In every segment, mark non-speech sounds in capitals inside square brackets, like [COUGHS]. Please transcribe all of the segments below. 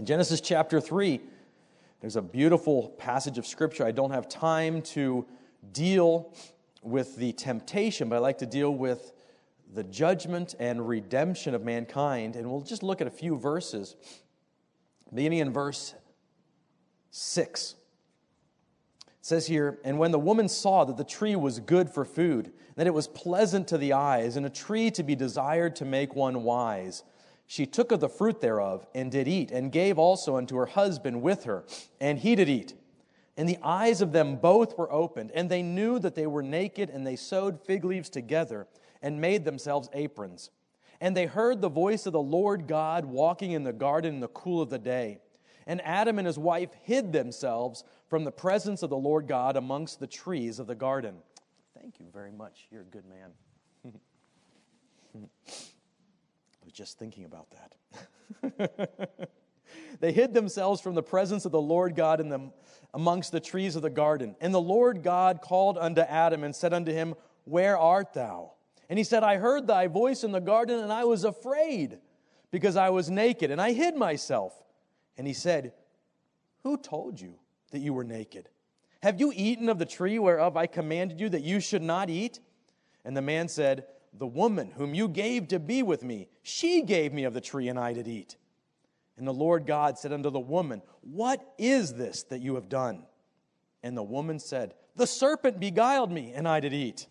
In Genesis chapter 3, there's a beautiful passage of scripture. I don't have time to deal with the temptation, but I like to deal with the judgment and redemption of mankind. And we'll just look at a few verses, beginning in verse 6. It says here, And when the woman saw that the tree was good for food, that it was pleasant to the eyes, and a tree to be desired to make one wise, she took of the fruit thereof, and did eat, and gave also unto her husband with her, and he did eat. And the eyes of them both were opened, and they knew that they were naked, and they sewed fig leaves together, and made themselves aprons. And they heard the voice of the Lord God walking in the garden in the cool of the day. And Adam and his wife hid themselves from the presence of the Lord God amongst the trees of the garden. Thank you very much. You're a good man. [LAUGHS] Was just thinking about that. [LAUGHS] they hid themselves from the presence of the Lord God in the, amongst the trees of the garden. And the Lord God called unto Adam and said unto him, Where art thou? And he said, I heard thy voice in the garden, and I was afraid, because I was naked, and I hid myself. And he said, Who told you that you were naked? Have you eaten of the tree whereof I commanded you that you should not eat? And the man said, The woman whom you gave to be with me, she gave me of the tree, and I did eat. And the Lord God said unto the woman, What is this that you have done? And the woman said, The serpent beguiled me, and I did eat.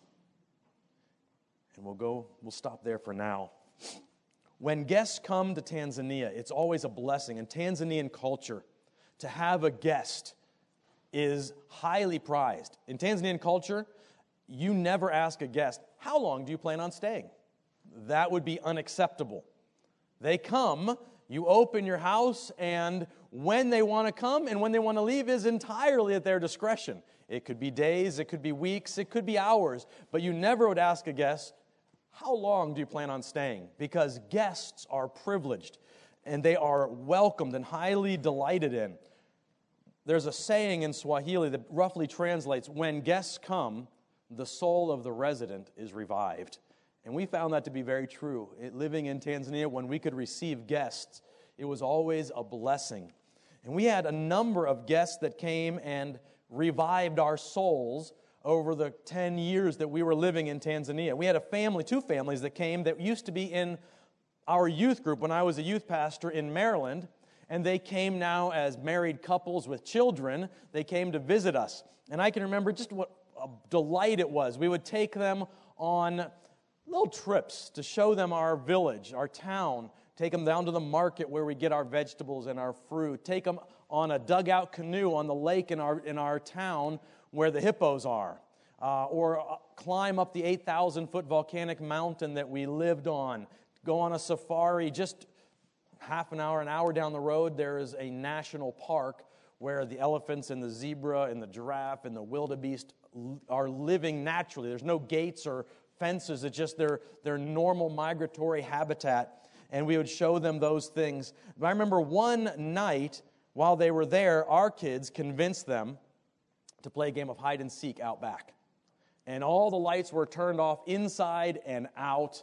And we'll go, we'll stop there for now. When guests come to Tanzania, it's always a blessing. In Tanzanian culture, to have a guest is highly prized. In Tanzanian culture, you never ask a guest, How long do you plan on staying? That would be unacceptable. They come, you open your house, and when they want to come and when they want to leave is entirely at their discretion. It could be days, it could be weeks, it could be hours, but you never would ask a guest, How long do you plan on staying? Because guests are privileged and they are welcomed and highly delighted in. There's a saying in Swahili that roughly translates when guests come, the soul of the resident is revived. And we found that to be very true. It, living in Tanzania, when we could receive guests, it was always a blessing. And we had a number of guests that came and revived our souls over the 10 years that we were living in Tanzania. We had a family, two families that came that used to be in our youth group when I was a youth pastor in Maryland and they came now as married couples with children. They came to visit us. And I can remember just what a delight it was. We would take them on little trips to show them our village, our town, take them down to the market where we get our vegetables and our fruit, take them on a dugout canoe on the lake in our, in our town where the hippos are, uh, or uh, climb up the 8,000 foot volcanic mountain that we lived on, go on a safari just half an hour, an hour down the road, there is a national park where the elephants and the zebra and the giraffe and the wildebeest are living naturally. There's no gates or fences, it's just their, their normal migratory habitat. And we would show them those things. But I remember one night while they were there, our kids convinced them to play a game of hide and seek out back. And all the lights were turned off inside and out.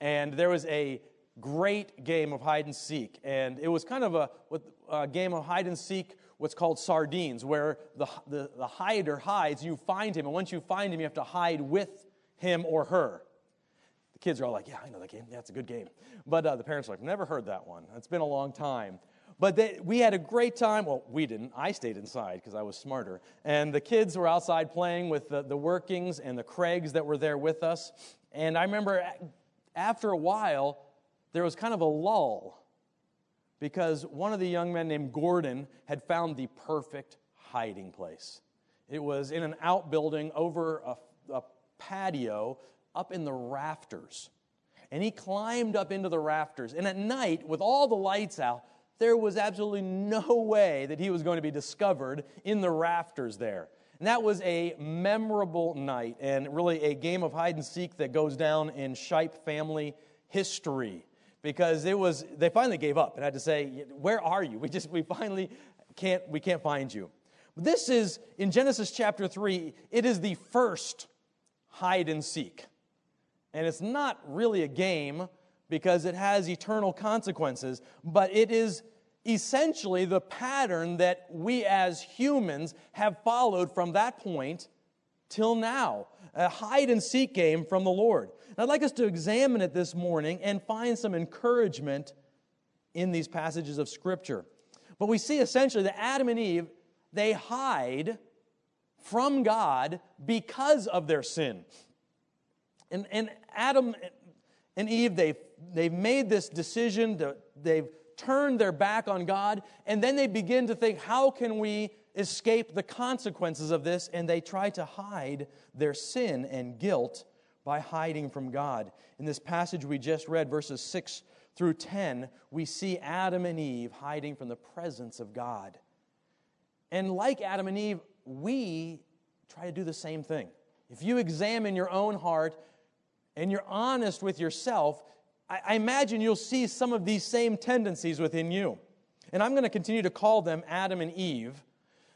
And there was a great game of hide and seek. And it was kind of a, a game of hide and seek, what's called sardines, where the, the, the hider hides, you find him, and once you find him, you have to hide with him or her. The kids are all like, Yeah, I know that game. Yeah, it's a good game. But uh, the parents are like, Never heard that one. It's been a long time. But they, we had a great time. Well, we didn't. I stayed inside because I was smarter. And the kids were outside playing with the, the workings and the Craigs that were there with us. And I remember after a while, there was kind of a lull because one of the young men named Gordon had found the perfect hiding place. It was in an outbuilding over a, a patio up in the rafters. And he climbed up into the rafters. And at night, with all the lights out, there was absolutely no [LAUGHS] way that he was going to be discovered in the rafters there. And that was a memorable night and really a game of hide and seek that goes down in Shipe family history because it was they finally gave up and had to say where are you? We just we finally can't we can't find you. This is in genesis chapter 3 it is the first hide and seek. And it's not really a game because it has eternal consequences but it is essentially the pattern that we as humans have followed from that point till now. A hide and seek game from the Lord. I'd like us to examine it this morning and find some encouragement in these passages of Scripture. But we see essentially that Adam and Eve, they hide from God because of their sin. And, and Adam and Eve, they've, they've made this decision, to, they've turned their back on God, and then they begin to think, how can we escape the consequences of this? And they try to hide their sin and guilt by hiding from God. In this passage we just read, verses 6 through 10, we see Adam and Eve hiding from the presence of God. And like Adam and Eve, we try to do the same thing. If you examine your own heart and you're honest with yourself, I, imagine you'll see some of these same tendencies within you. And I'm going to continue to call them Adam and Eve,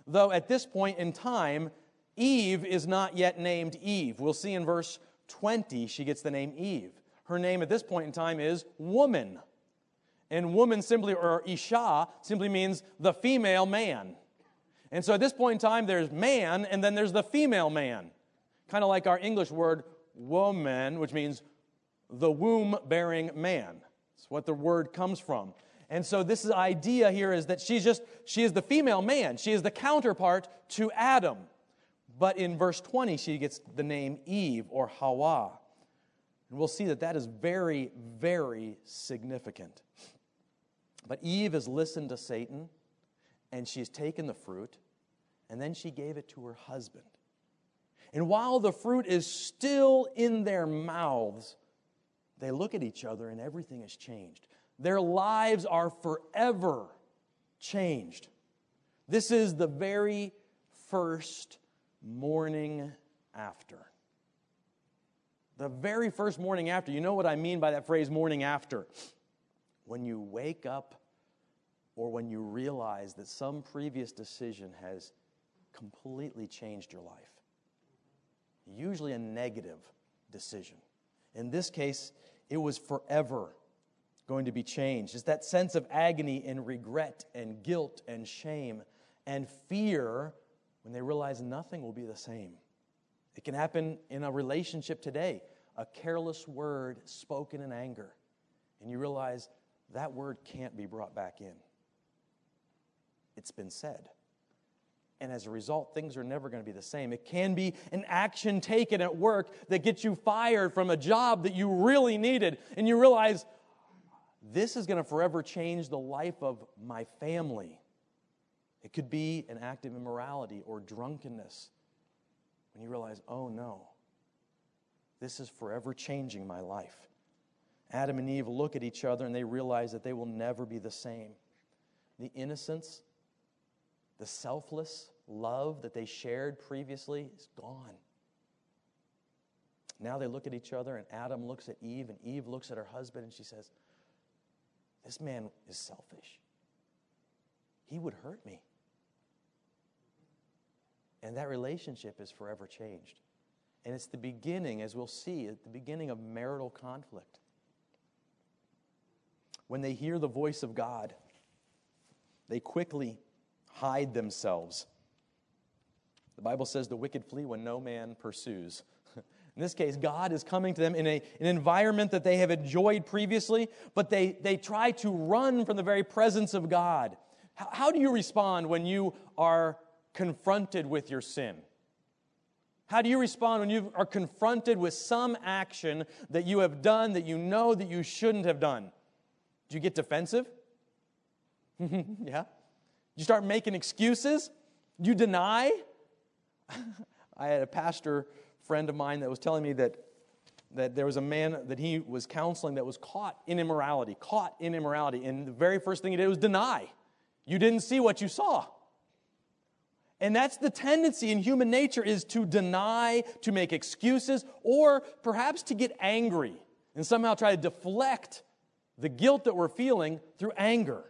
though at this point in time, Eve is not yet named Eve. We'll see in verse 20, she gets the name Eve. Her name at this point in time is woman. And woman simply, or Isha, simply means the female man. And so at this point in time, there's man, and then there's the female man. Kind of like our English word woman, which means the womb bearing man. That's what the word comes from. And so this idea here is that she's just, she is the female man. She is the counterpart to Adam. But in verse 20, she gets the name Eve or Hawa. And we'll see that that is very, very significant. But Eve has listened to Satan and she's taken the fruit and then she gave it to her husband. And while the fruit is still in their mouths, they look at each other and everything has changed. Their lives are forever changed. This is the very first morning after. The very first morning after. You know what I mean by that phrase, morning after? When you wake up or when you realize that some previous decision has completely changed your life usually a negative decision. In this case, it was forever going to be changed. It's that sense of agony and regret and guilt and shame and fear when they realize nothing will be the same. It can happen in a relationship today. A careless word spoken in anger, and you realize that word can't be brought back in. It's been said. And as a result, things are never going to be the same. It can be an action taken at work that gets you fired from a job that you really needed. And you realize, this is going to forever change the life of my family. It could be an act of immorality or drunkenness. When you realize, oh no, this is forever changing my life. Adam and Eve look at each other and they realize that they will never be the same. The innocence the selfless love that they shared previously is gone. Now they look at each other, and Adam looks at Eve, and Eve looks at her husband, and she says, This man is selfish. He would hurt me. And that relationship is forever changed. And it's the beginning, as we'll see, at the beginning of marital conflict. When they hear the voice of God, they quickly hide themselves. The Bible says the wicked flee when no man pursues. [LAUGHS] In this case, God is coming to them in a, an environment that they have enjoyed previously, but they, they try to run from the very presence of God. How, how do you respond when you are confronted with your sin? How do you respond when you are confronted with some action that you have done that you know that you shouldn't have done? Do you get defensive? [LAUGHS] yeah. You start making excuses? You deny? [LAUGHS] I had a pastor friend of mine that was telling me that, that there was a man that he was counseling that was caught in immorality, caught in immorality. And the very first thing he did was deny. You didn't see what you saw. And that's the tendency in human nature is to deny, to make excuses, or perhaps to get angry and somehow try to deflect the guilt that we're feeling through anger.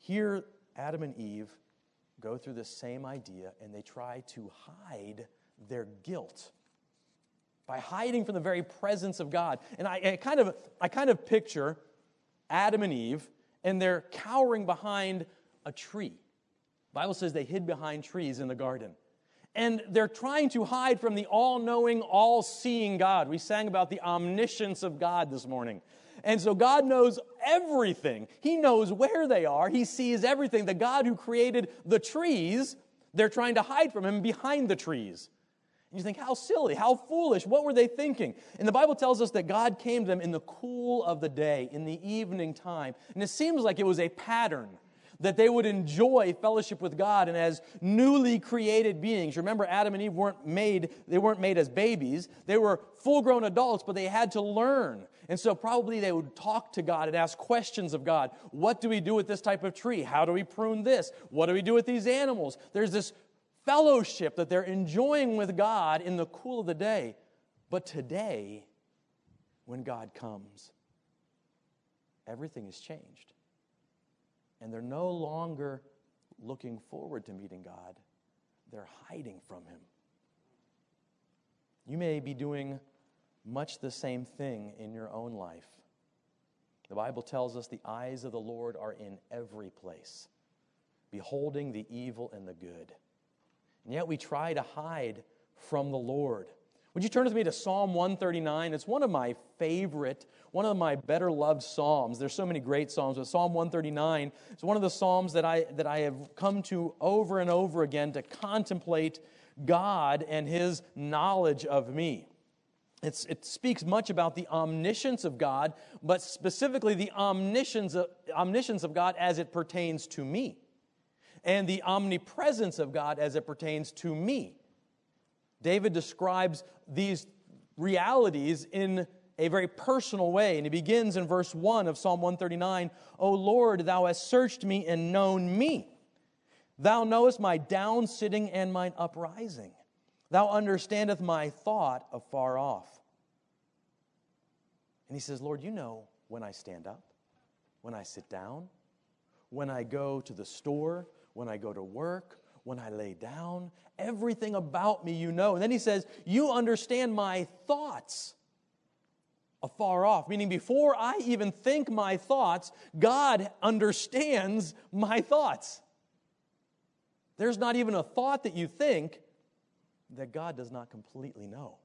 Here, Adam and Eve go through the same idea and they try to hide their guilt by hiding from the very presence of God. And I, I, kind, of, I kind of picture Adam and Eve and they're cowering behind a tree. Bible says they hid behind trees in the garden. And they're trying to hide from the all knowing, all seeing God. We sang about the omniscience of God this morning. And so God knows everything. He knows where they are. He sees everything. The God who created the trees, they're trying to hide from him behind the trees. And you think, how silly, how foolish, what were they thinking? And the Bible tells us that God came to them in the cool of the day, in the evening time. And it seems like it was a pattern that they would enjoy fellowship with God and as newly created beings. Remember, Adam and Eve weren't made, they weren't made as babies. They were full grown adults, but they had to learn. And so probably they would talk to God and ask questions of God. What do we do with this type of tree? How do we prune this? What do we do with these animals? There's this fellowship that they're enjoying with God in the cool of the day. But today, when God comes, everything has changed. And they're no longer looking forward to meeting God, they're hiding from Him. You may be doing much the same thing in your own life. The Bible tells us the eyes of the Lord are in every place, beholding the evil and the good. And yet we try to hide from the Lord. Would you turn with me to Psalm 139? It's one of my favorite, one of my better loved Psalms. There's so many great Psalms, but Psalm 139 is one of the Psalms that I, that I have come to over and over again to contemplate God and His knowledge of me. It's, it speaks much about the omniscience of God, but specifically the omniscience of, omniscience of God as it pertains to me, and the omnipresence of God as it pertains to me. David describes these realities in a very personal way. And he begins in verse 1 of Psalm 139 O Lord, thou hast searched me and known me. Thou knowest my down sitting and mine uprising. Thou understandest my thought afar off. And he says, Lord, you know when I stand up, when I sit down, when I go to the store, when I go to work, when I lay down. Everything about me you know. And then he says, You understand my thoughts afar off, meaning before I even think my thoughts, God understands my thoughts. There's not even a thought that you think that God does not completely know.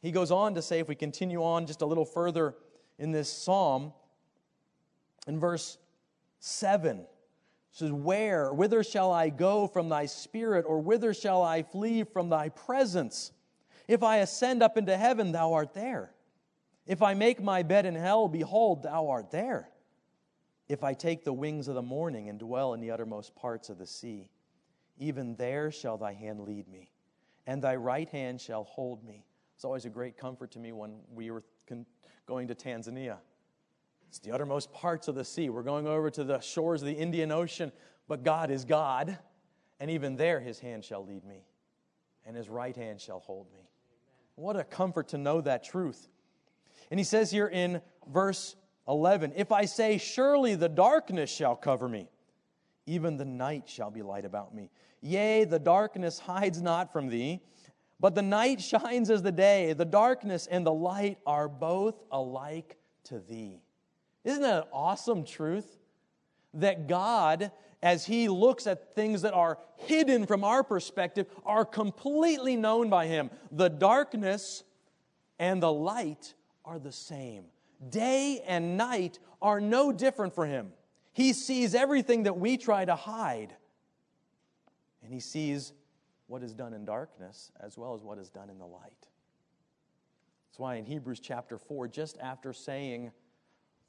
He goes on to say, if we continue on just a little further in this psalm, in verse 7, says, Where, whither shall I go from thy spirit, or whither shall I flee from thy presence? If I ascend up into heaven, thou art there. If I make my bed in hell, behold, thou art there. If I take the wings of the morning and dwell in the uttermost parts of the sea, even there shall thy hand lead me, and thy right hand shall hold me. It's always a great comfort to me when we were going to Tanzania it's the uttermost parts of the sea. We're going over to the shores of the Indian Ocean, but God is God, and even there his hand shall lead me, and his right hand shall hold me. What a comfort to know that truth. And he says here in verse 11 If I say, Surely the darkness shall cover me, even the night shall be light about me. Yea, the darkness hides not from thee, but the night [LAUGHS] shines as the day. The darkness and the light are both alike to thee. Isn't that an awesome truth? That God, as He looks at things that are hidden from our perspective, are completely known by Him. The darkness and the light are the same. Day and night are no different for Him. He sees everything that we try to hide, and He sees what is done in darkness as well as what is done in the light. That's why in Hebrews chapter 4, just after saying,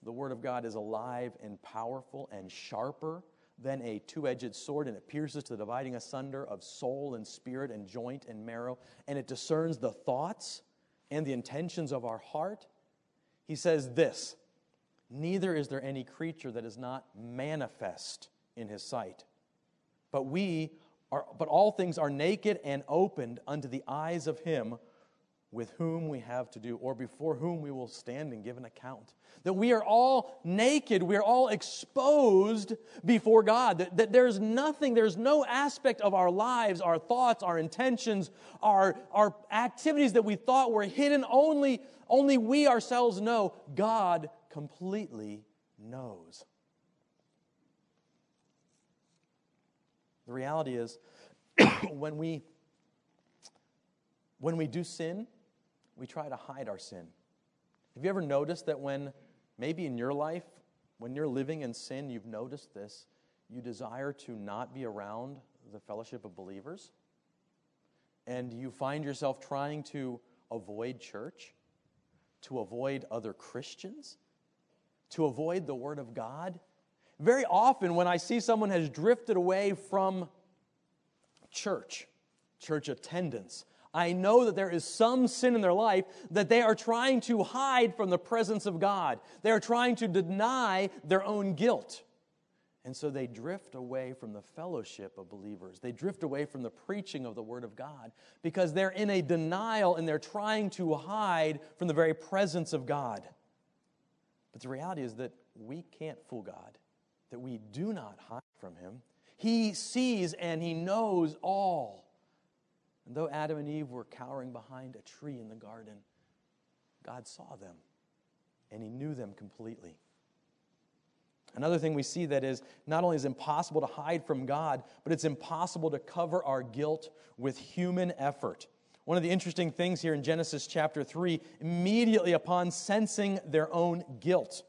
the Word of God is alive and powerful and sharper than a two edged sword, and it pierces to the dividing asunder of soul and spirit and joint and marrow, and it discerns the thoughts and the intentions of our heart. He says this Neither is there any creature that is not manifest in his sight. But we are, but all things are naked and opened unto the eyes of him with whom we have to do, or before whom we will stand and give an account. That we are all naked, we are all exposed before God. That, that there's nothing, there's no aspect of our lives, our thoughts, our intentions, our, our activities that we thought were hidden. Only, only we ourselves know. God completely knows. The reality is, [COUGHS] when we when we do sin, we try to hide our sin. Have you ever noticed that when maybe in your life, when you're living in sin, you've noticed this, you desire to not be around the fellowship of believers? And you find yourself trying to avoid church, to avoid other Christians, to avoid the Word of God? Very often, when I see someone has drifted away from church, church attendance, I know that there is some sin in their life that they are trying to hide from the presence of God. They are trying to deny their own guilt. And so they drift away from the fellowship of believers. They drift away from the preaching of the Word of God because they're in a denial and they're trying to hide from the very presence of God. But the reality is that we can't fool God, that we do not hide from Him. He sees and He knows all. And though Adam and Eve were cowering behind a tree in the garden, God saw them and He knew them completely. Another thing we see that is not only is impossible to hide from God, but it's impossible to cover our guilt with human effort. One of the interesting things here in Genesis chapter 3, immediately upon sensing their own guilt,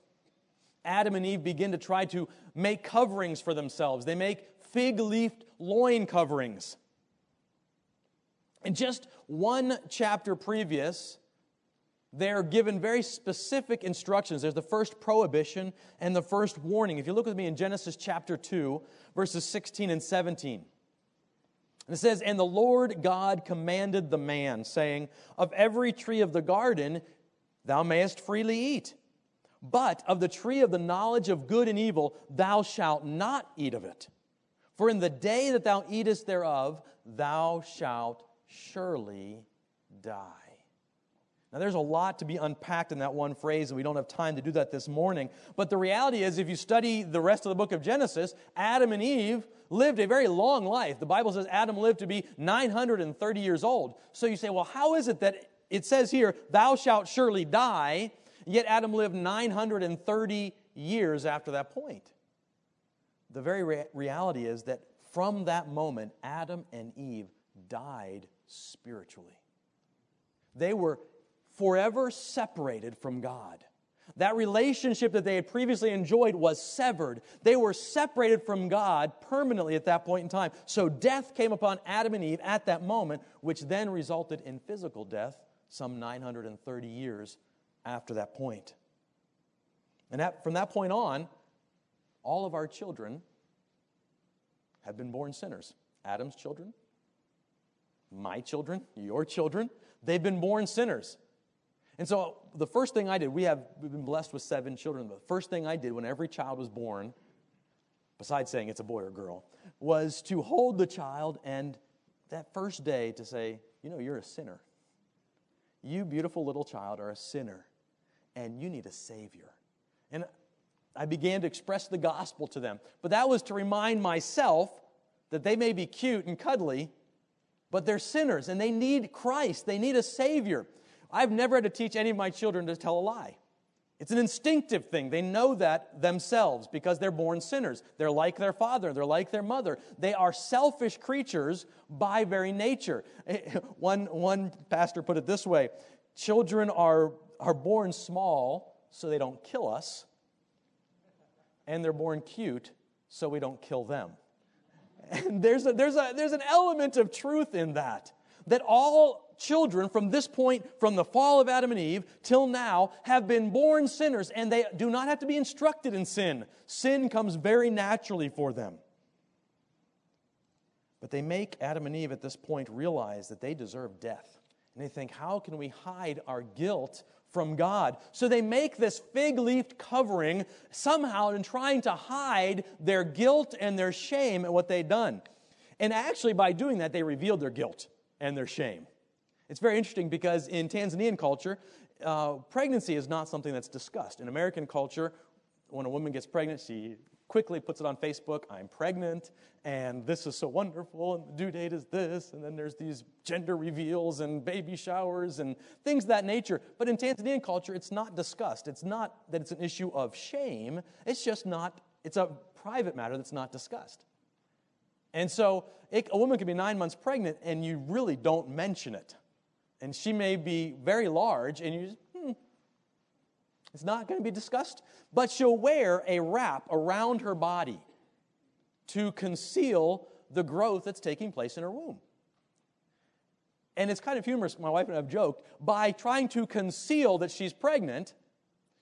Adam and Eve begin to try to make coverings for themselves. They make fig leafed loin coverings. In just one chapter previous, they're given very specific instructions. There's the first prohibition and the first warning. If you look with me in Genesis chapter 2, verses 16 and 17. And it says, And the Lord God commanded the man, saying, Of every tree of the garden thou mayest freely eat, but of the tree of the knowledge of good and evil thou shalt not eat of it. For in the day that thou eatest thereof, thou shalt surely die. Now, there's a lot to be unpacked in that one phrase, and we don't have time to do that this morning. But the reality is, if you study the rest of the book of Genesis, Adam and Eve lived a very long life. The Bible says Adam lived to be 930 years old. So you say, well, how is it that it says here, thou shalt surely die, yet Adam lived 930 years after that point? The very re- reality is that from that moment, Adam and Eve died spiritually. They were forever separated from God. That relationship that they had previously enjoyed was severed. They were separated from God permanently at that point in time. So death came upon Adam and Eve at that moment, which then resulted in physical death some 930 years after that point. And from that point on, all of our children have been born sinners. Adam's children, my children, your children, they've been born sinners. And so the first thing I did, we have we've been blessed with seven children. The first thing I did when every child was born, besides saying it's a boy or girl, was to hold the child and that first day to say, you know, you're a sinner. You, beautiful little child, are a sinner and you need a Savior. And I began to express the gospel to them. But that was to remind myself that they may be cute and cuddly, but they're sinners and they need Christ. They need a Savior. I've never had to teach any of my children to tell a lie. It's an instinctive thing. They know that themselves because they're born sinners. They're like their father, they're like their mother. They are selfish creatures by very nature. [LAUGHS] One, one pastor put it this way children are, are born small so they don't kill us, and they're born cute so we don't kill them. And there's, a, there's, a, there's an element of truth in that. That all children from this point, from the fall of Adam and Eve till now, have been born sinners and they do not have to be instructed in sin. Sin comes very naturally for them. But they make Adam and Eve at this point realize that they deserve death. And they think, how can we hide our guilt from God? So they make this fig leaf covering somehow in trying to hide their guilt and their shame at what they'd done. And actually, by doing that, they revealed their guilt and their shame. It's very interesting because in Tanzanian culture, uh, pregnancy is not something that's discussed. In American culture, when a woman gets pregnant, she quickly puts it on Facebook I'm pregnant, and this is so wonderful, and the due date is this, and then there's these gender reveals and baby showers and things that nature. But in Tanzanian culture, it's not discussed. It's not that it's an issue of shame, it's just not, it's a private matter that's not discussed. And so it, a woman can be nine months pregnant and you really don't mention it. And she may be very large and you it's not going to be discussed. But she'll wear a wrap around her body to conceal the growth that's taking place in her womb. And it's kind of humorous, my wife and I have joked, by trying to conceal that she's pregnant,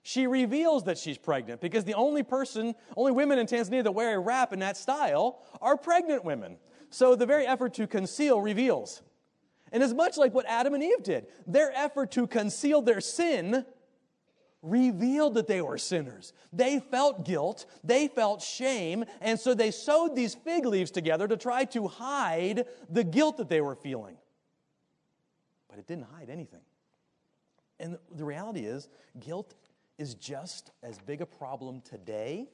she reveals that she's pregnant because the only person, only women in Tanzania that wear a wrap in that style are pregnant women. So the very effort to conceal reveals. And as much like what Adam and Eve did, their effort to conceal their sin revealed that they were sinners. They felt guilt, they felt shame, and so they sewed these fig leaves together to try to hide the guilt that they were feeling. But it didn't hide anything. And the reality is, guilt is just as big a problem today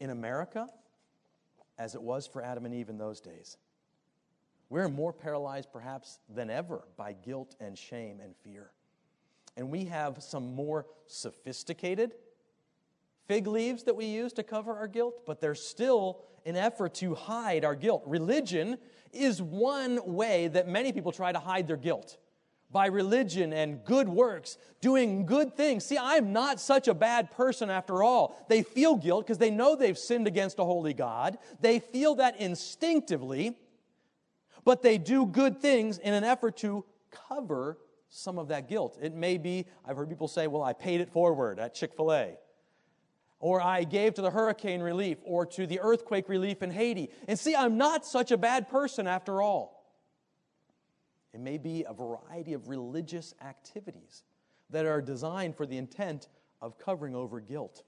in America as it was for Adam and Eve in those days. We're more paralyzed, perhaps, than ever by guilt and shame and fear. And we have some more sophisticated fig leaves that we use to cover our guilt, but there's still an effort to hide our guilt. Religion is one way that many people try to hide their guilt by religion and good works, doing good things. See, I'm not such a bad person after all. They feel guilt because they know they've sinned against a holy God. They feel that instinctively, but they do good things in an effort to cover some of that guilt. It may be, I've heard people say, well, I paid it forward at Chick fil A. Or I gave to the hurricane relief or to the earthquake relief in Haiti. And see, I'm not such a bad person after all. It may be a variety of religious activities that are designed for the intent of covering over guilt.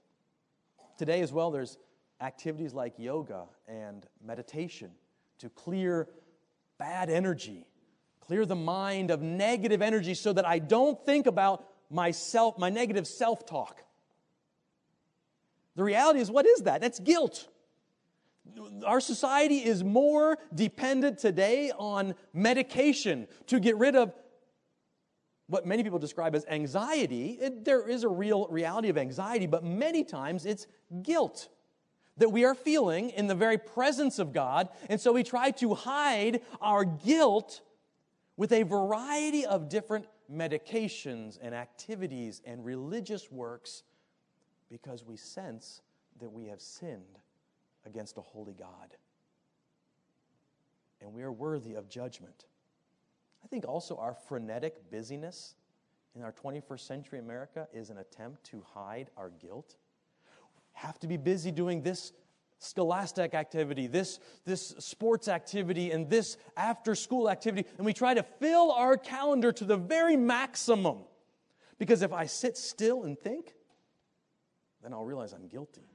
Today, as well, there's activities like yoga and meditation to clear bad energy, clear the mind of negative energy so that I don't think about myself, my negative self talk. The reality is, what is that? That's guilt. Our society is more dependent today on medication to get rid of what many people describe as anxiety. It, there is a real reality of anxiety, but many times it's guilt that we are feeling in the very presence of God. And so we try to hide our guilt with a variety of different medications and activities and religious works because we sense that we have sinned against a holy God. And we are worthy of judgment. I think also our frenetic busyness in our 21st century America is an attempt to hide our guilt. Have to be busy doing this scholastic activity, this, this sports activity, and this after school activity, and we try to fill our calendar to the very maximum. Because if I sit still and think, then I'll realize I'm guilty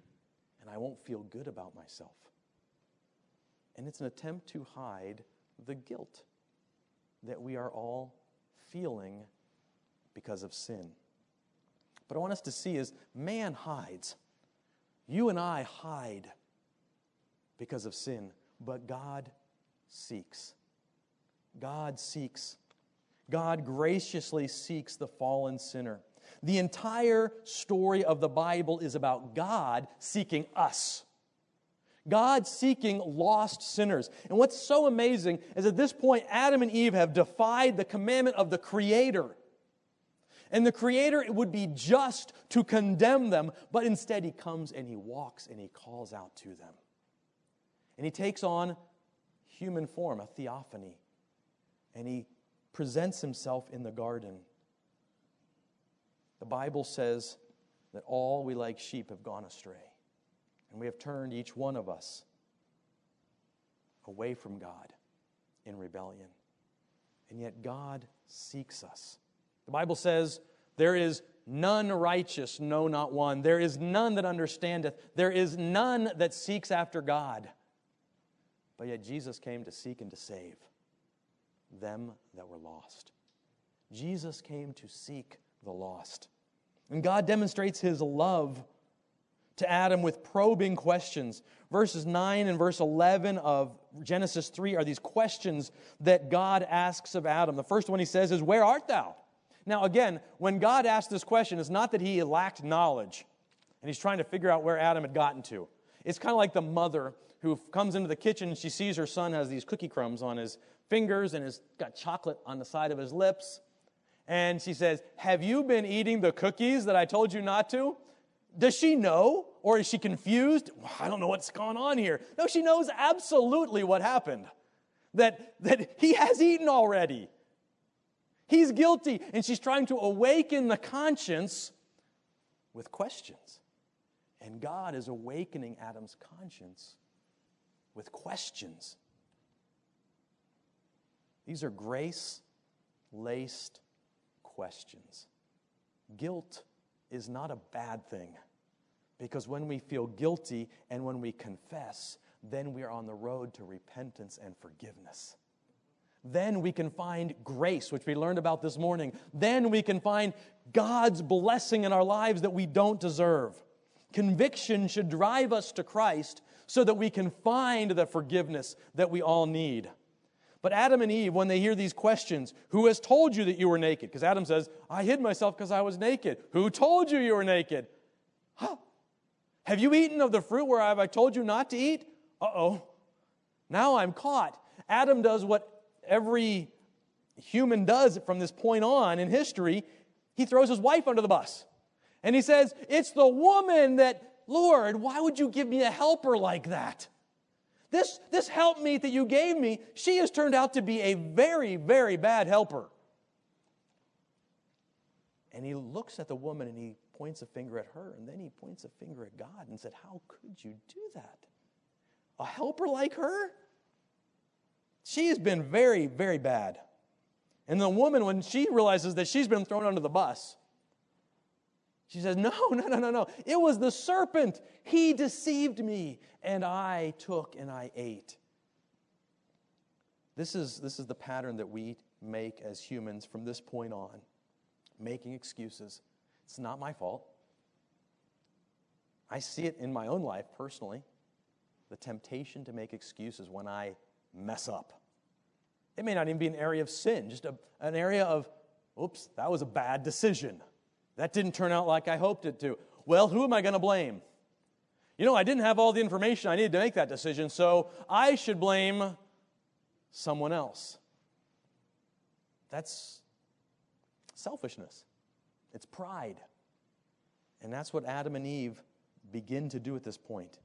and I won't feel good about myself. And it's an attempt to hide the guilt that we are all feeling because of sin. But I want us to see is man hides. You and I hide because of sin, but God seeks. God seeks. God graciously seeks the fallen sinner. The entire story of the Bible is about God seeking us. God seeking lost sinners. And what's so amazing is at this point, Adam and Eve have defied the commandment of the Creator. And the Creator it would be just to condemn them, but instead He comes and He walks and He calls out to them. And He takes on human form, a theophany, and He presents Himself in the garden. The Bible says that all we like sheep have gone astray, and we have turned each one of us away from God in rebellion. And yet God seeks us. The Bible says, There is none righteous, no, not one. There is none that understandeth. There is none that seeks after God. But yet Jesus came to seek and to save them that were lost. Jesus came to seek the lost. And God demonstrates his love to Adam with probing questions. Verses 9 and verse 11 of Genesis 3 are these questions that God asks of Adam. The first one he says is, Where art thou? Now, again, when God asked this question, it's not that he lacked knowledge and he's trying to figure out where Adam had gotten to. It's kind of like the mother who comes into the kitchen and she sees her son has these cookie crumbs on his fingers and has got chocolate on the side of his lips. And she says, Have you been eating the cookies that I told you not to? Does she know? Or is she confused? I don't know what's going on here. No, she knows absolutely what happened. That, that he has eaten already. He's guilty. And she's trying to awaken the conscience with questions. And God is awakening Adam's conscience with questions. These are grace laced questions. Guilt is not a bad thing because when we feel guilty and when we confess, then we are on the road to repentance and forgiveness. Then we can find grace, which we learned about this morning. Then we can find God's blessing in our lives that we don't deserve. Conviction should drive us to Christ so that we can find the forgiveness that we all need. But Adam and Eve, when they hear these questions, who has told you that you were naked? Because Adam says, I hid myself because I was naked. Who told you you were naked? Huh. Have you eaten of the fruit where have I told you not to eat? Uh oh. Now I'm caught. Adam does what every human does from this point on in history. He throws his wife under the bus. And he says, It's the woman that, Lord, why would you give me a helper like that? This, this helpmeet that you gave me, she has turned out to be a very, very bad helper. And he looks at the woman and he points a finger at her, and then he points a finger at God and said, How could you do that? A helper like her? She has been very, very bad. And the woman, when she realizes that she's been thrown under the bus, she says, No, [LAUGHS] no, no, no, no. It was the serpent. He deceived me, and I took and I ate. This is, this is the pattern that we make as humans from this point on making excuses. It's not my fault. I see it in my own life personally the temptation to make excuses when I mess up. It may not even be an area of sin, just a, an area of, oops, that was a bad decision. That didn't turn out like I hoped it to. Well, who am I going to blame? You know, I didn't have all the information I needed to make that decision, so I should blame someone else. That's selfishness, it's pride. And that's what Adam and Eve begin to do at this point.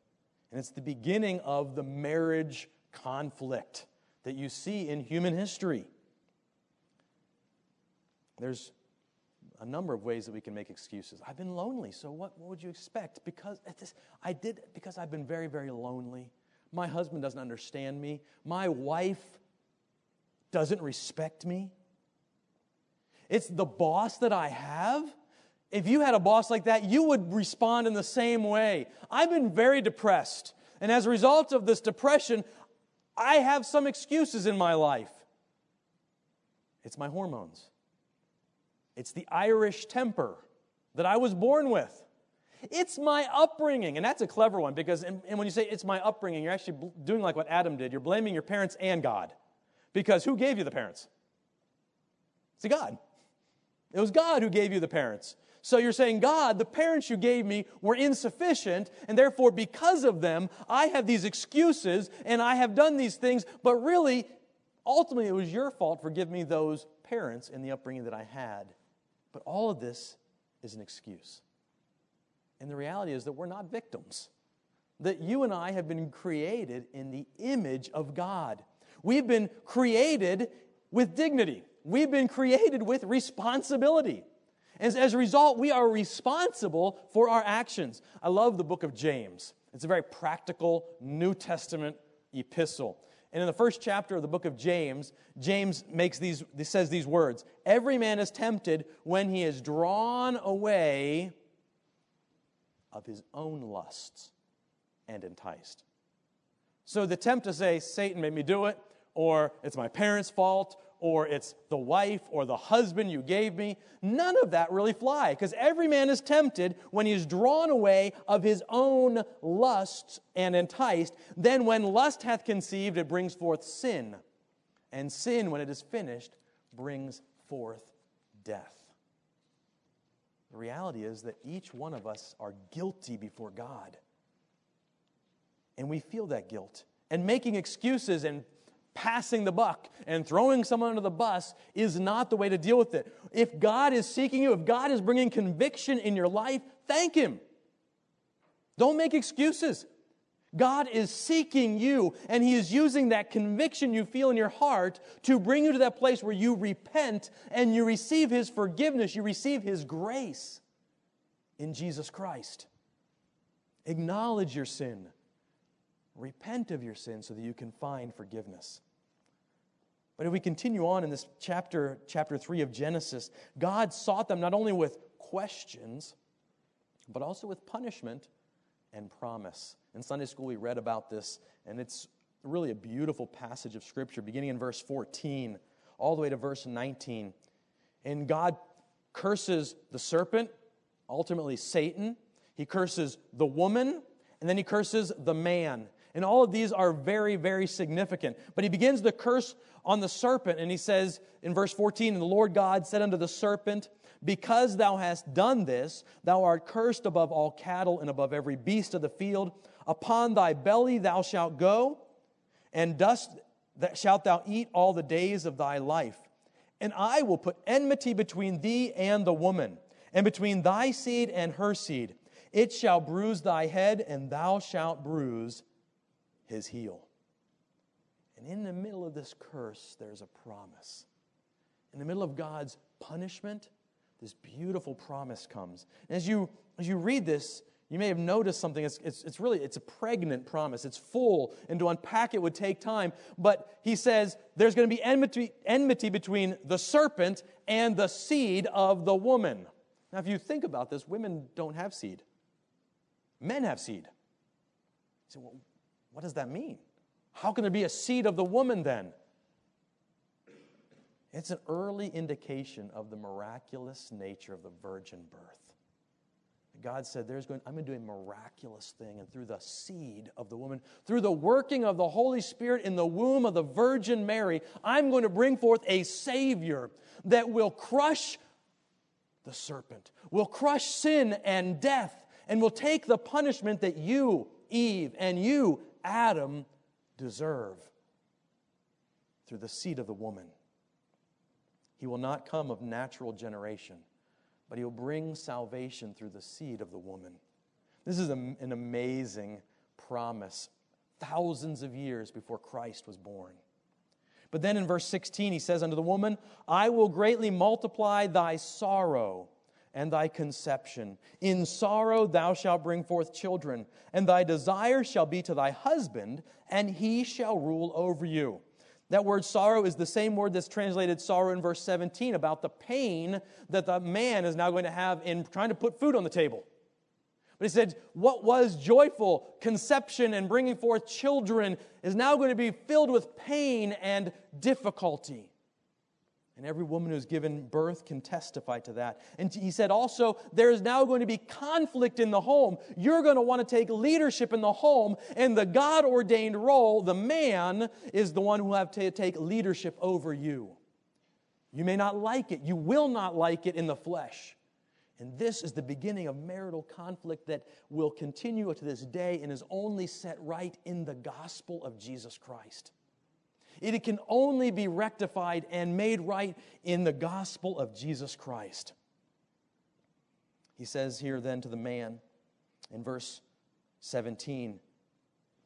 And it's the beginning of the marriage conflict that you see in human history. There's a number of ways that we can make excuses. I've been lonely, so what, what would you expect? Because this, I did because I've been very, very lonely. My husband doesn't understand me. My wife doesn't respect me. It's the boss that I have. If you had a boss like that, you would respond in the same way. I've been very depressed. And as a result of this depression, I have some excuses in my life. It's my hormones. It's the Irish temper that I was born with. It's my upbringing. And that's a clever one because and, and when you say it's my upbringing, you're actually doing like what Adam did. You're blaming your parents and God. Because who gave you the parents? It's God. It was God who gave you the parents. So you're saying, God, the parents you gave me were insufficient, and therefore, because of them, I have these excuses and I have done these things, but really, ultimately, it was your fault for giving me those parents and the upbringing that I had. But all of this is an excuse. And the reality is that we're not victims, that you and I have been created in the image of God. We've been created with dignity, we've been created with responsibility. And as a result, we are responsible for our actions. I love the book of James. It's a very practical New Testament epistle. And in the first chapter of the book of James, James makes these, says these words Every man is tempted when he is drawn away of his own lusts and enticed. So the tempt to say, Satan made me do it, or it's my parents' fault, or it's the wife or the husband you gave me. None of that really fly because every man is tempted when he is drawn away of his own lusts and enticed. Then, when lust hath conceived, it brings forth sin. And sin, when it is finished, brings forth death. The reality is that each one of us are guilty before God. And we feel that guilt. And making excuses and passing the buck and throwing someone under the bus is not the way to deal with it. If God is seeking you, if God is bringing conviction in your life, thank Him. Don't make excuses. God is seeking you, and He is using that conviction you feel in your heart to bring you to that place where you repent and you receive His forgiveness, you receive His grace in Jesus Christ. Acknowledge your sin. Repent of your sin so that you can find forgiveness. But if we continue on in this chapter, chapter 3 of Genesis, God sought them not only with questions, but also with punishment and promise. In Sunday school, we read about this, and it's really a beautiful passage of Scripture, beginning in verse 14 all the way to verse 19. And God curses the serpent, ultimately Satan. He curses the woman, and then he curses the man. And all of these are very, very significant. But he begins the curse on the serpent, and he says in verse 14, And the Lord God said unto the serpent, Because thou hast done this, thou art cursed above all cattle and above every beast of the field. Upon thy belly thou shalt go, and dust shalt thou eat all the days of thy life. And I will put enmity between thee and the woman, and between thy seed and her seed. It shall bruise thy head, and thou shalt bruise his heel. And in the middle of this curse, there's a promise. In the middle of God's punishment, this beautiful promise comes. And as you, as you read this, you may have noticed something. It's, it's, it's, really, it's a pregnant promise. It's full, and to unpack it would take time. But he says there's going to be enmity, enmity between the serpent and the seed of the woman. Now, if you think about this, women don't have seed. Men have seed. Say, well, what does that mean? How can there be a seed of the woman then? It's an early indication of the miraculous nature of the virgin birth. God said, There's going, I'm going to do a miraculous thing, and through the seed of the woman, through the working of the Holy Spirit in the womb of the Virgin Mary, I'm going to bring forth a Savior that will crush the serpent, will crush sin and death, and will take the punishment that you, Eve, and you, Adam deserve through the seed of the woman. He will not come of natural generation, but he will bring salvation through the seed of the woman. This is an amazing promise, thousands of years before Christ was born. But then in verse 16, he says unto the woman, I will greatly multiply thy sorrow and thy conception. In sorrow thou shalt bring forth children, and thy desire shall be to thy husband, and he shall rule over you. That word sorrow is the same word that's translated sorrow in verse 17 about the pain that the man is now going to have in trying to put food on the table. But he said, what was joyful conception and bringing forth children is now going to be filled with pain and difficulty. And every woman who's given birth can testify to that. And he said also, there is now going to be conflict in the home. You're going to want to take leadership in the home, and the God ordained role, the man, is the one who will have to take leadership over you. You may not like it, you will not like it in the flesh. And this is the beginning of marital conflict that will continue to this day and is only set right in the gospel of Jesus Christ. It can only be rectified and made right in the gospel of Jesus Christ. He says here then to the man in verse 17,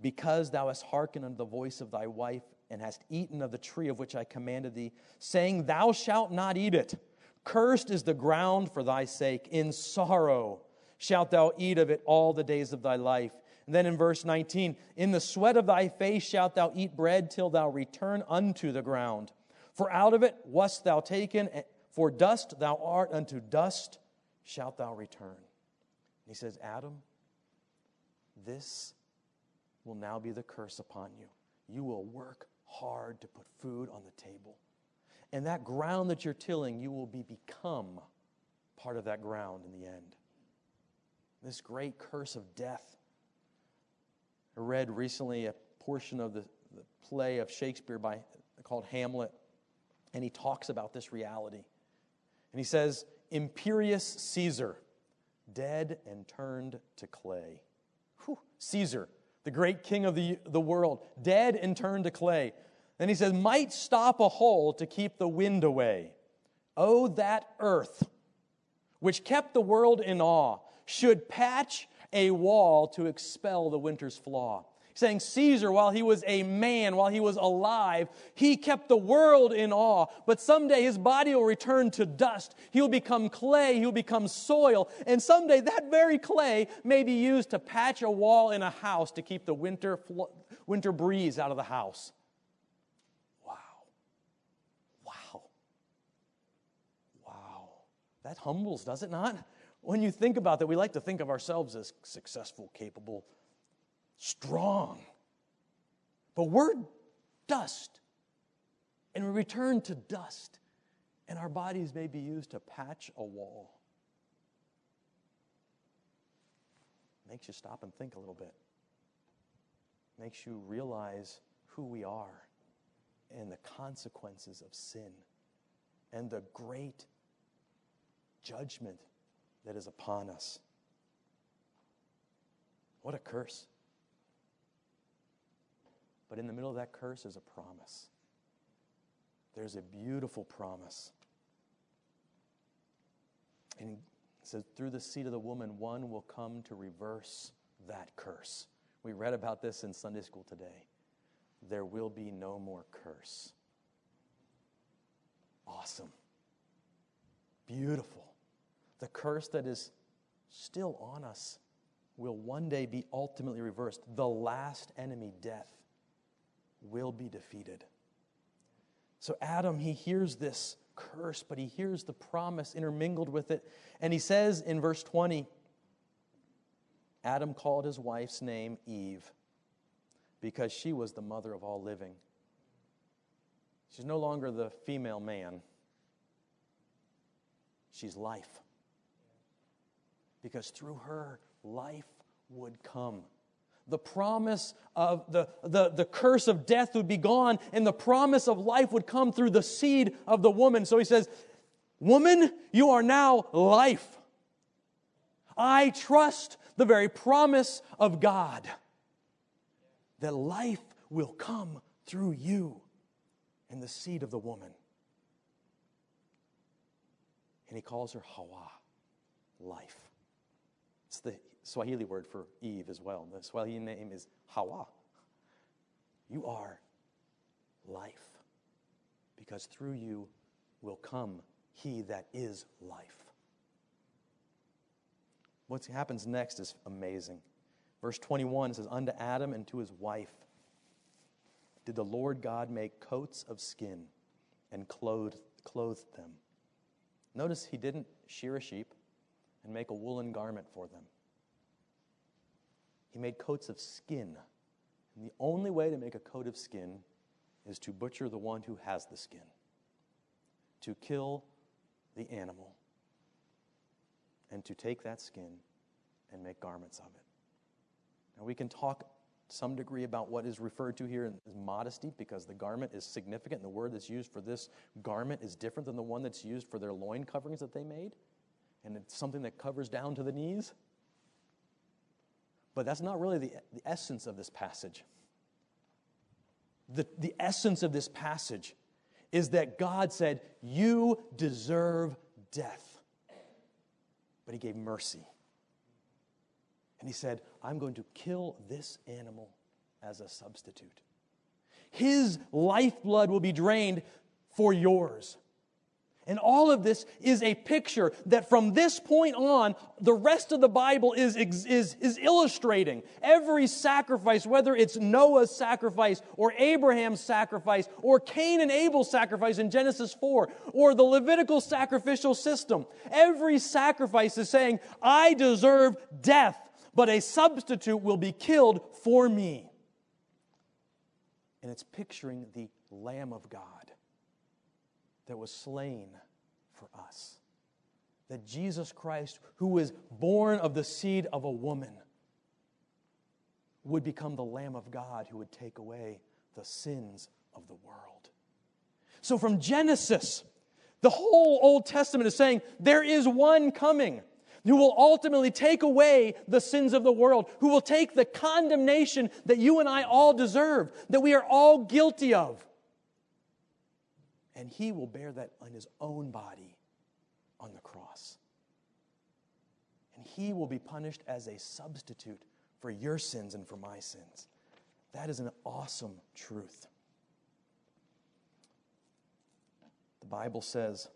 Because thou hast hearkened unto the voice of thy wife, and hast eaten of the tree of which I commanded thee, saying, Thou shalt not eat it. Cursed is the ground for thy sake. In sorrow shalt thou eat of it all the days of thy life. And then in verse 19, in the sweat of thy face shalt thou eat bread till thou return unto the ground. For out of it wast thou taken, for dust thou art, unto dust shalt thou return. And he says, Adam, this will now be the curse upon you. You will work hard to put food on the table. And that ground that you're tilling, you will be become part of that ground in the end. This great curse of death read recently a portion of the, the play of Shakespeare by, called Hamlet, and he talks about this reality. And he says, Imperious Caesar, dead and turned to clay. Whew, Caesar, the great king of the, the world, dead and turned to clay. Then he says, might stop a hole to keep the wind away. Oh, that earth, which kept the world in awe, should patch a wall to expel the winter's flaw saying Caesar, while he was a man, while he was alive, he kept the world in awe. But someday his body will return to dust. He'll become clay. He'll become soil. And someday that very clay may be used to patch a wall in a house to keep the winter, winter breeze out of the house. Wow. Wow. Wow. That humbles, does it not? When you think about that, we like to think of ourselves as successful, capable, strong. But we're dust, and we return to dust, and our bodies may be used to patch a wall. Makes you stop and think a little bit. Makes you realize who we are and the consequences of sin and the great judgment that is upon us. What a curse. But in the middle of that curse is a promise. There's a beautiful promise. And he says, through the seed of the woman, one will come to reverse that curse. We read about this in Sunday school today. There will be no more curse. Awesome. Beautiful. The curse that is still on us will one day be ultimately reversed. The last enemy, death, will be defeated. So Adam, he hears this curse, but he hears the promise intermingled with it. And he says in verse 20, Adam called his wife's name Eve because she was the mother of all living. She's no longer the female man, she's life. Because through her, life would come the promise of the, the, the curse of death would be gone and the promise of life would come through the seed of the woman. So he says, Woman, you are now life. I trust the very promise of God that life will come through you and the seed of the woman. And he calls her Hawa, life. Swahili word for Eve as well. The Swahili name is Hawa. You are life, because through you will come he that is life. What happens next is amazing. Verse 21 says, Unto Adam and to his wife did the Lord God make coats of skin and clothed, clothed them. Notice he didn't shear a sheep and make a woolen garment for them. He made coats of skin. And the only way to make a coat of skin is to butcher the one who has the skin, to kill the animal, and to take that skin and make garments of it. Now, we can talk some degree about what is referred to here as modesty because the garment is significant. The word that's used for this garment is different than the one that's used for their loin coverings that they made. And it's something that covers down to the knees. But that's not really the, the essence of this passage. The, the essence of this passage is that God said, You deserve death. But He gave mercy. And He said, I'm going to kill this animal as a substitute. His lifeblood will be drained for yours. And all of this is a picture that from this point on, the rest of the Bible is, is, is illustrating. Every sacrifice, whether it's Noah's sacrifice or Abraham's sacrifice or Cain and Abel's sacrifice in Genesis 4 or the Levitical sacrificial system, every sacrifice is saying, I deserve death, but a substitute will be killed for me. And it's picturing the Lamb of God that was slain for us. That Jesus Christ, who was born of the seed of a woman, would become the Lamb of God who would take away the sins of the world. So from Genesis, the whole Old Testament is saying there is one coming. who will ultimately take away the sins of the world, who will take the condemnation that you and I all deserve, that we are all guilty of. And he will bear that on his own body on the cross. And he will be punished as a substitute for your sins and for my sins. That is an awesome truth. The Bible says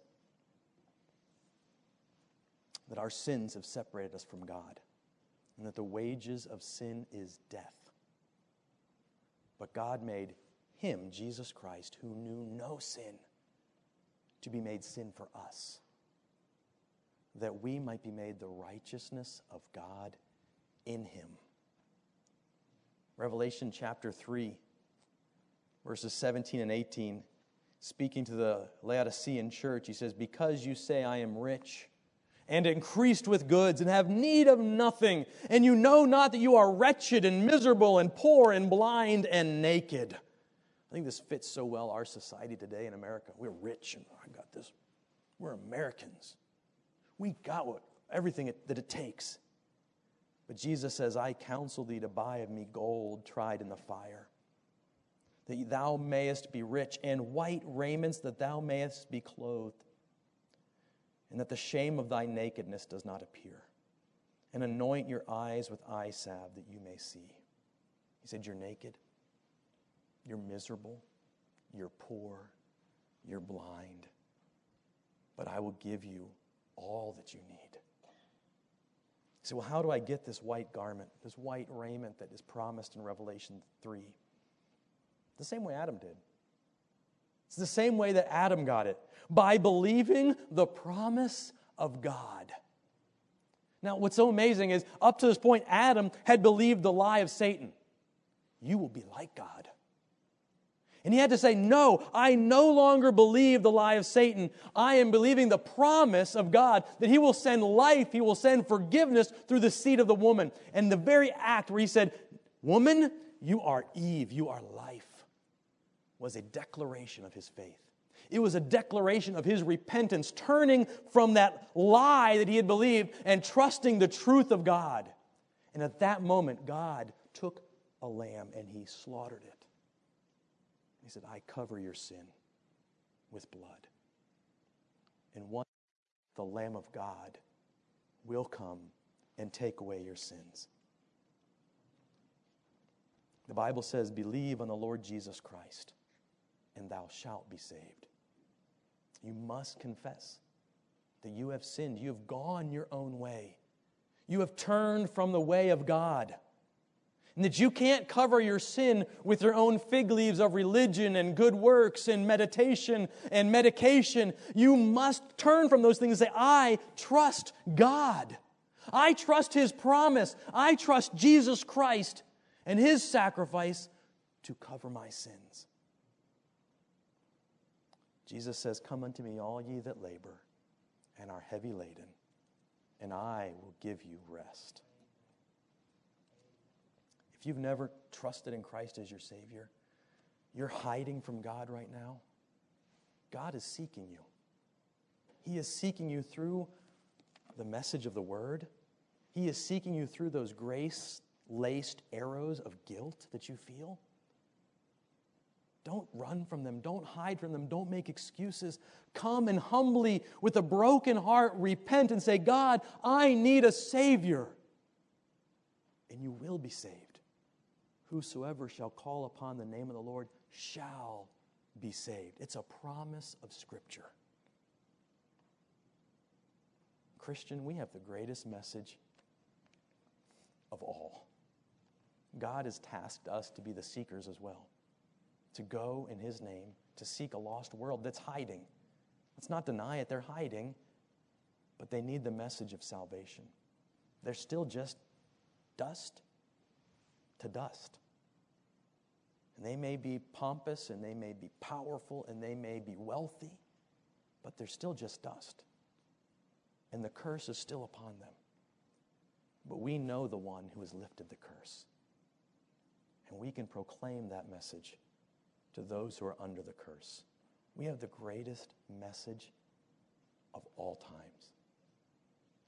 that our sins have separated us from God and that the wages of sin is death. But God made him, Jesus Christ, who knew no sin, to be made sin for us, that we might be made the righteousness of God in him. Revelation chapter 3, verses 17 and 18, speaking to the Laodicean church, he says, Because you say, I am rich and increased with goods and have need of nothing, and you know not that you are wretched and miserable and poor and blind and naked. I think this fits so well our society today in America. We're rich and I got this. We're Americans. We got what everything it, that it takes. But Jesus says, I counsel thee to buy of me gold tried in the fire, that thou mayest be rich, and white raiments that thou mayest be clothed and that the shame of thy nakedness does not appear. And anoint your eyes with eye salve that you may see. He said, You're naked, you're miserable, you're poor, you're blind, but I will give you all that you need. You say, Well, how do I get this white garment, this white raiment that is promised in Revelation 3? The same way Adam did. It's the same way that Adam got it by believing the promise of God. Now, what's so amazing is up to this point, Adam had believed the lie of Satan you will be like God. And he had to say, No, I no longer believe the lie of Satan. I am believing the promise of God that he will send life, he will send forgiveness through the seed of the woman. And the very act where he said, Woman, you are Eve, you are life was a declaration of his faith. It was a declaration of his repentance, turning from that lie that he had believed and trusting the truth of God. And at that moment, God took a lamb and he slaughtered it. He said, I cover your sin with blood. And one, the Lamb of God will come and take away your sins. The Bible says, Believe on the Lord Jesus Christ and thou shalt be saved. You must confess that you have sinned. You have gone your own way. You have turned from the way of God. And that you can't cover your sin with your own fig leaves of religion and good works and meditation and medication. You must turn from those things and say, I trust God. I trust His promise. I trust Jesus Christ and His sacrifice to cover my sins. Jesus says, Come unto me, all ye that labor and are heavy laden, and I will give you rest. If you've never trusted in Christ as your Savior, you're hiding from God right now. God is seeking you. He is seeking you through the message of the Word. He is seeking you through those grace laced arrows of guilt that you feel. Don't run from them. Don't hide from them. Don't make excuses. Come and humbly, with a broken heart, repent and say, God, I need a Savior. And you will be saved. Whosoever shall call upon the name of the Lord shall be saved. It's a promise of Scripture. Christian, we have the greatest message of all. God has tasked us to be the seekers as well to go in His name to seek a lost world that's hiding. Let's not deny it, they're hiding, but they need the message of salvation. They're still just dust to dust. And they may be pompous and they may be powerful and they may be wealthy, but they're still just dust. And the curse is still upon them. But we know the one who has lifted the curse. And we can proclaim that message to those who are under the curse. We have the greatest message of all times.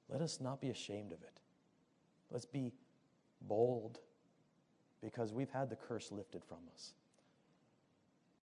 let us not be ashamed of it. Let's be bold because we've had the curse lifted from us.